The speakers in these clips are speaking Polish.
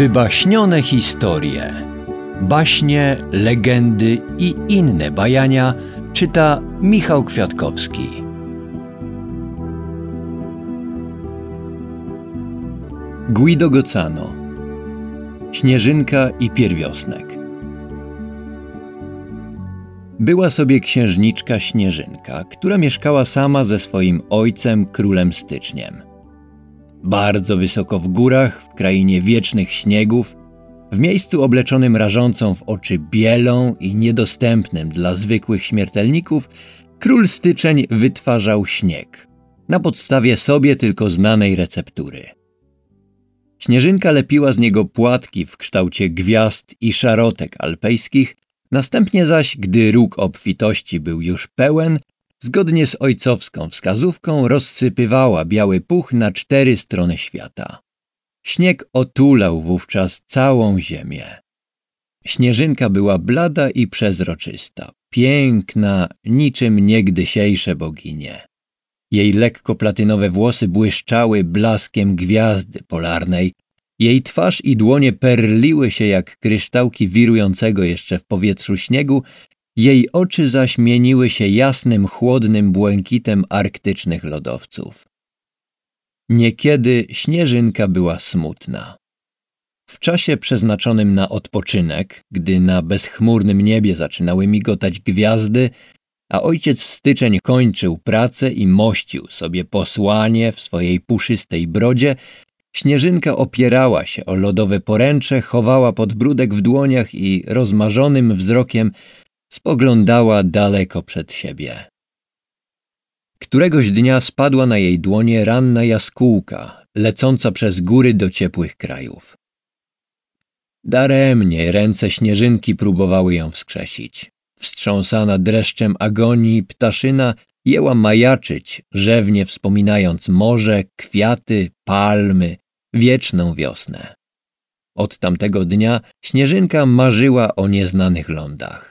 Wybaśnione historie, baśnie, legendy i inne bajania czyta Michał Kwiatkowski. Guido Gocano Śnieżynka i Pierwiosnek. Była sobie księżniczka Śnieżynka, która mieszkała sama ze swoim ojcem, królem Styczniem – bardzo wysoko w górach, w krainie wiecznych śniegów, w miejscu obleczonym rażącą w oczy bielą i niedostępnym dla zwykłych śmiertelników, król styczeń wytwarzał śnieg na podstawie sobie tylko znanej receptury. Śnieżynka lepiła z niego płatki w kształcie gwiazd i szarotek alpejskich, następnie zaś, gdy róg obfitości był już pełen, zgodnie z ojcowską wskazówką rozsypywała biały puch na cztery strony świata. Śnieg otulał wówczas całą ziemię. Śnieżynka była blada i przezroczysta, piękna, niczym niegdysiejsze boginie. Jej lekko platynowe włosy błyszczały blaskiem gwiazdy polarnej, jej twarz i dłonie perliły się jak kryształki wirującego jeszcze w powietrzu śniegu, jej oczy zaś mieniły się jasnym, chłodnym błękitem arktycznych lodowców. Niekiedy śnieżynka była smutna. W czasie przeznaczonym na odpoczynek, gdy na bezchmurnym niebie zaczynały migotać gwiazdy, a ojciec styczeń kończył pracę i mościł sobie posłanie w swojej puszystej brodzie, Śnieżynka opierała się o lodowe poręcze, chowała podbródek w dłoniach i rozmarzonym wzrokiem spoglądała daleko przed siebie. Któregoś dnia spadła na jej dłonie ranna jaskółka, lecąca przez góry do ciepłych krajów. Daremnie ręce śnieżynki próbowały ją wskrzesić. Wstrząsana dreszczem agonii, ptaszyna jęła majaczyć, rzewnie wspominając morze, kwiaty, palmy, wieczną wiosnę. Od tamtego dnia śnieżynka marzyła o nieznanych lądach.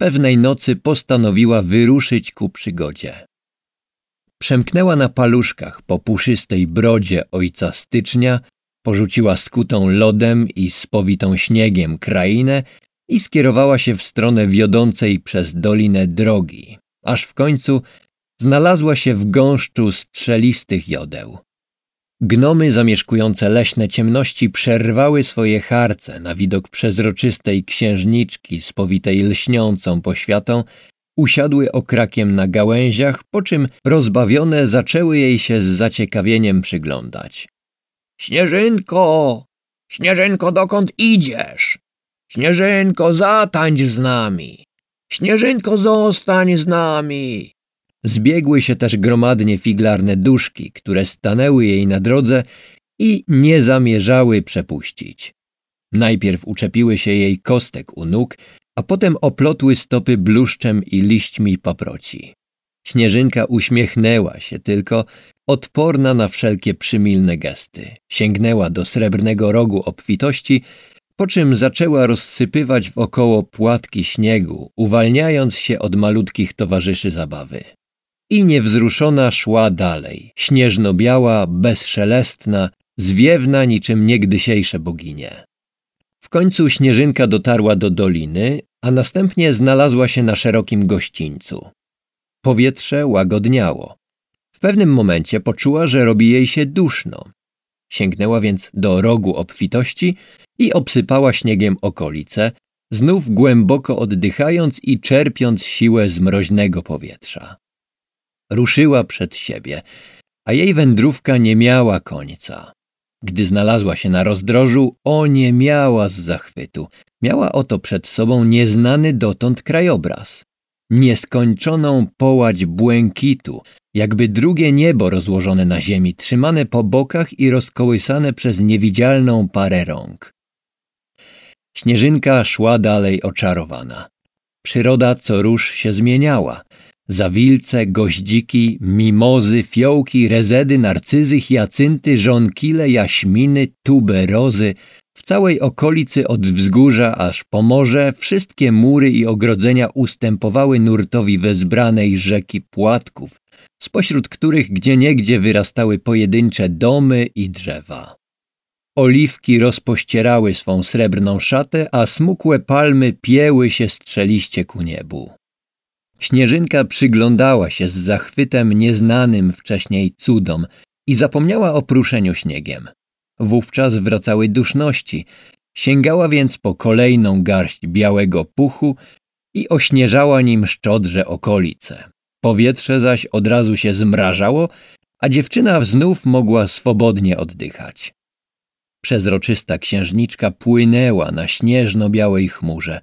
Pewnej nocy postanowiła wyruszyć ku przygodzie. Przemknęła na paluszkach po puszystej brodzie ojca stycznia, porzuciła skutą lodem i spowitą śniegiem krainę i skierowała się w stronę wiodącej przez dolinę drogi, aż w końcu znalazła się w gąszczu strzelistych jodeł. Gnomy zamieszkujące leśne ciemności przerwały swoje harce na widok przezroczystej księżniczki spowitej lśniącą poświatą, usiadły okrakiem na gałęziach, po czym rozbawione zaczęły jej się z zaciekawieniem przyglądać. Śnieżynko! Śnieżynko, dokąd idziesz? Śnieżynko, zatańcz z nami! Śnieżynko, zostań z nami! Zbiegły się też gromadnie figlarne duszki, które stanęły jej na drodze i nie zamierzały przepuścić. Najpierw uczepiły się jej kostek u nóg, a potem oplotły stopy bluszczem i liśćmi paproci. Śnieżynka uśmiechnęła się tylko, odporna na wszelkie przymilne gesty. Sięgnęła do srebrnego rogu obfitości, po czym zaczęła rozsypywać wokoło płatki śniegu, uwalniając się od malutkich towarzyszy zabawy i niewzruszona szła dalej, śnieżno-biała, bezszelestna, zwiewna niczym niegdysiejsze boginie. W końcu Śnieżynka dotarła do doliny, a następnie znalazła się na szerokim gościńcu. Powietrze łagodniało. W pewnym momencie poczuła, że robi jej się duszno. Sięgnęła więc do rogu obfitości i obsypała śniegiem okolice, znów głęboko oddychając i czerpiąc siłę z mroźnego powietrza ruszyła przed siebie, a jej wędrówka nie miała końca. Gdy znalazła się na rozdrożu, oniemiała z zachwytu. Miała oto przed sobą nieznany dotąd krajobraz. Nieskończoną połać błękitu, jakby drugie niebo rozłożone na ziemi, trzymane po bokach i rozkołysane przez niewidzialną parę rąk. Śnieżynka szła dalej oczarowana. Przyroda co róż się zmieniała. Zawilce, goździki, mimozy, fiołki, rezedy, narcyzy, hiacynty, żonkile, jaśminy, tuberozy. W całej okolicy od wzgórza aż po morze wszystkie mury i ogrodzenia ustępowały nurtowi wezbranej rzeki płatków, spośród których gdzieniegdzie wyrastały pojedyncze domy i drzewa. Oliwki rozpościerały swą srebrną szatę, a smukłe palmy pieły się strzeliście ku niebu. Śnieżynka przyglądała się z zachwytem nieznanym wcześniej cudom i zapomniała o pruszeniu śniegiem. Wówczas wracały duszności, sięgała więc po kolejną garść białego puchu i ośnieżała nim szczodrze okolice. Powietrze zaś od razu się zmrażało, a dziewczyna znów mogła swobodnie oddychać. Przezroczysta księżniczka płynęła na śnieżno-białej chmurze,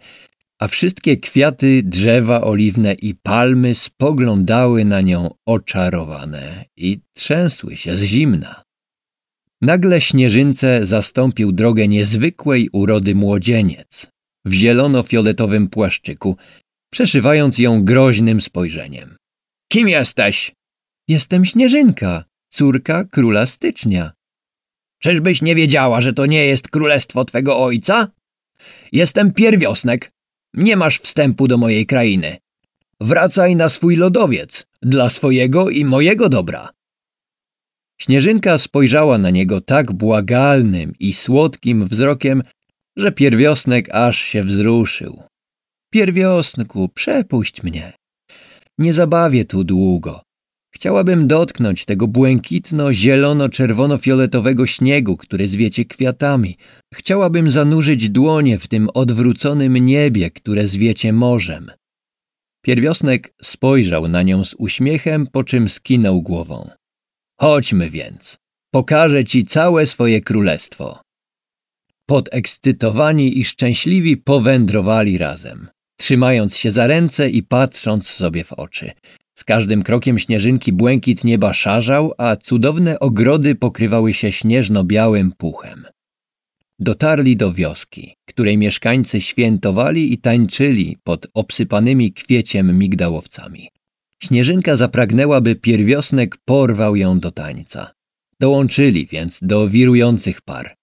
a wszystkie kwiaty, drzewa oliwne i palmy spoglądały na nią oczarowane i trzęsły się z zimna. Nagle śnieżynce zastąpił drogę niezwykłej urody młodzieniec w zielono-fioletowym płaszczyku, przeszywając ją groźnym spojrzeniem. Kim jesteś? Jestem Śnieżynka, córka króla stycznia. Czyżbyś nie wiedziała, że to nie jest królestwo twego ojca? Jestem pierwiosnek. Nie masz wstępu do mojej krainy. Wracaj na swój lodowiec, dla swojego i mojego dobra. Śnieżynka spojrzała na niego tak błagalnym i słodkim wzrokiem, że pierwiosnek aż się wzruszył. Pierwiosnku, przepuść mnie. Nie zabawię tu długo. Chciałabym dotknąć tego błękitno-zielono-czerwono-fioletowego śniegu, który zwiecie kwiatami. Chciałabym zanurzyć dłonie w tym odwróconym niebie, które zwiecie morzem. Pierwiosnek spojrzał na nią z uśmiechem, po czym skinął głową. Chodźmy więc. Pokażę ci całe swoje królestwo. Podekscytowani i szczęśliwi powędrowali razem, trzymając się za ręce i patrząc sobie w oczy. Z każdym krokiem śnieżynki błękit nieba szarzał, a cudowne ogrody pokrywały się śnieżno-białym puchem. Dotarli do wioski, której mieszkańcy świętowali i tańczyli pod obsypanymi kwieciem migdałowcami. Śnieżynka zapragnęła, by pierwiosnek porwał ją do tańca. Dołączyli więc do wirujących par.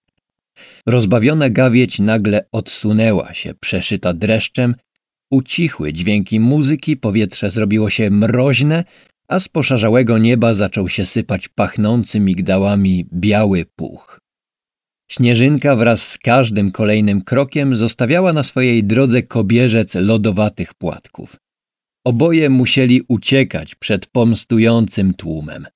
Rozbawiona gawieć nagle odsunęła się, przeszyta dreszczem Ucichły dźwięki muzyki, powietrze zrobiło się mroźne, a z poszarzałego nieba zaczął się sypać pachnący migdałami biały puch. Śnieżynka wraz z każdym kolejnym krokiem zostawiała na swojej drodze kobierzec lodowatych płatków. Oboje musieli uciekać przed pomstującym tłumem.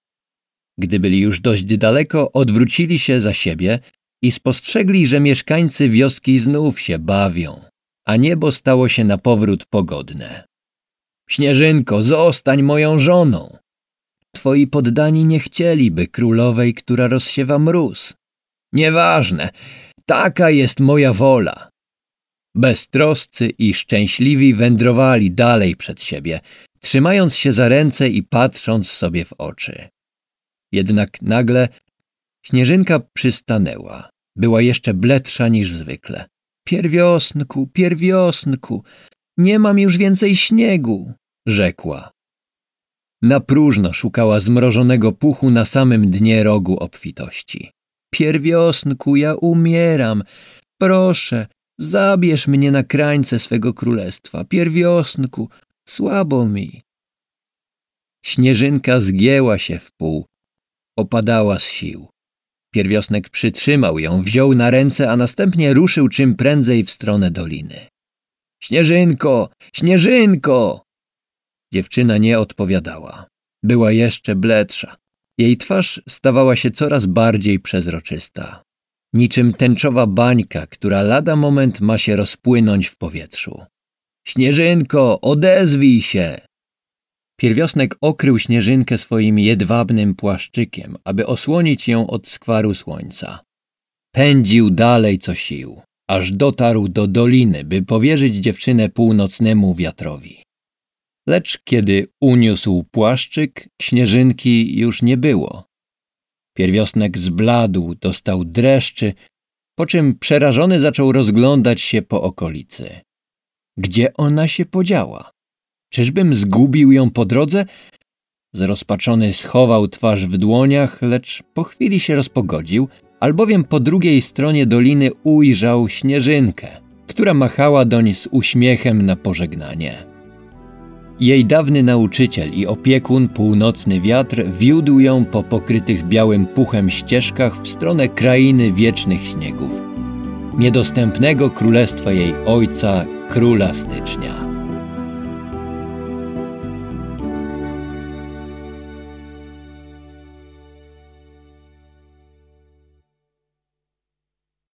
Gdy byli już dość daleko, odwrócili się za siebie i spostrzegli, że mieszkańcy wioski znów się bawią a niebo stało się na powrót pogodne. Śnieżynko, zostań moją żoną. Twoi poddani nie chcieliby królowej, która rozsiewa mróz. Nieważne, taka jest moja wola. Beztroscy i szczęśliwi wędrowali dalej przed siebie, trzymając się za ręce i patrząc sobie w oczy. Jednak nagle Śnieżynka przystanęła. Była jeszcze bledsza niż zwykle. Pierwiosnku, pierwiosnku, nie mam już więcej śniegu, rzekła. Na próżno szukała zmrożonego puchu na samym dnie rogu obfitości. Pierwiosnku, ja umieram. Proszę, zabierz mnie na krańce swego królestwa. Pierwiosnku, słabo mi. Śnieżynka zgięła się w pół, opadała z sił. Pierwiosnek przytrzymał ją, wziął na ręce, a następnie ruszył czym prędzej w stronę doliny. Śnieżynko! Śnieżynko! Dziewczyna nie odpowiadała. Była jeszcze bledsza. Jej twarz stawała się coraz bardziej przezroczysta. Niczym tęczowa bańka, która lada moment ma się rozpłynąć w powietrzu. Śnieżynko, odezwij się! Pierwiosnek okrył śnieżynkę swoim jedwabnym płaszczykiem, aby osłonić ją od skwaru słońca. Pędził dalej co sił, aż dotarł do doliny, by powierzyć dziewczynę północnemu wiatrowi. Lecz kiedy uniósł płaszczyk, śnieżynki już nie było. Pierwiosnek zbladł, dostał dreszczy, po czym przerażony zaczął rozglądać się po okolicy. Gdzie ona się podziała? Czyżbym zgubił ją po drodze? Zrozpaczony schował twarz w dłoniach, lecz po chwili się rozpogodził, albowiem po drugiej stronie doliny ujrzał śnieżynkę, która machała doń z uśmiechem na pożegnanie. Jej dawny nauczyciel i opiekun, północny wiatr, wiódł ją po pokrytych białym puchem ścieżkach w stronę krainy wiecznych śniegów, niedostępnego królestwa jej ojca, króla stycznia.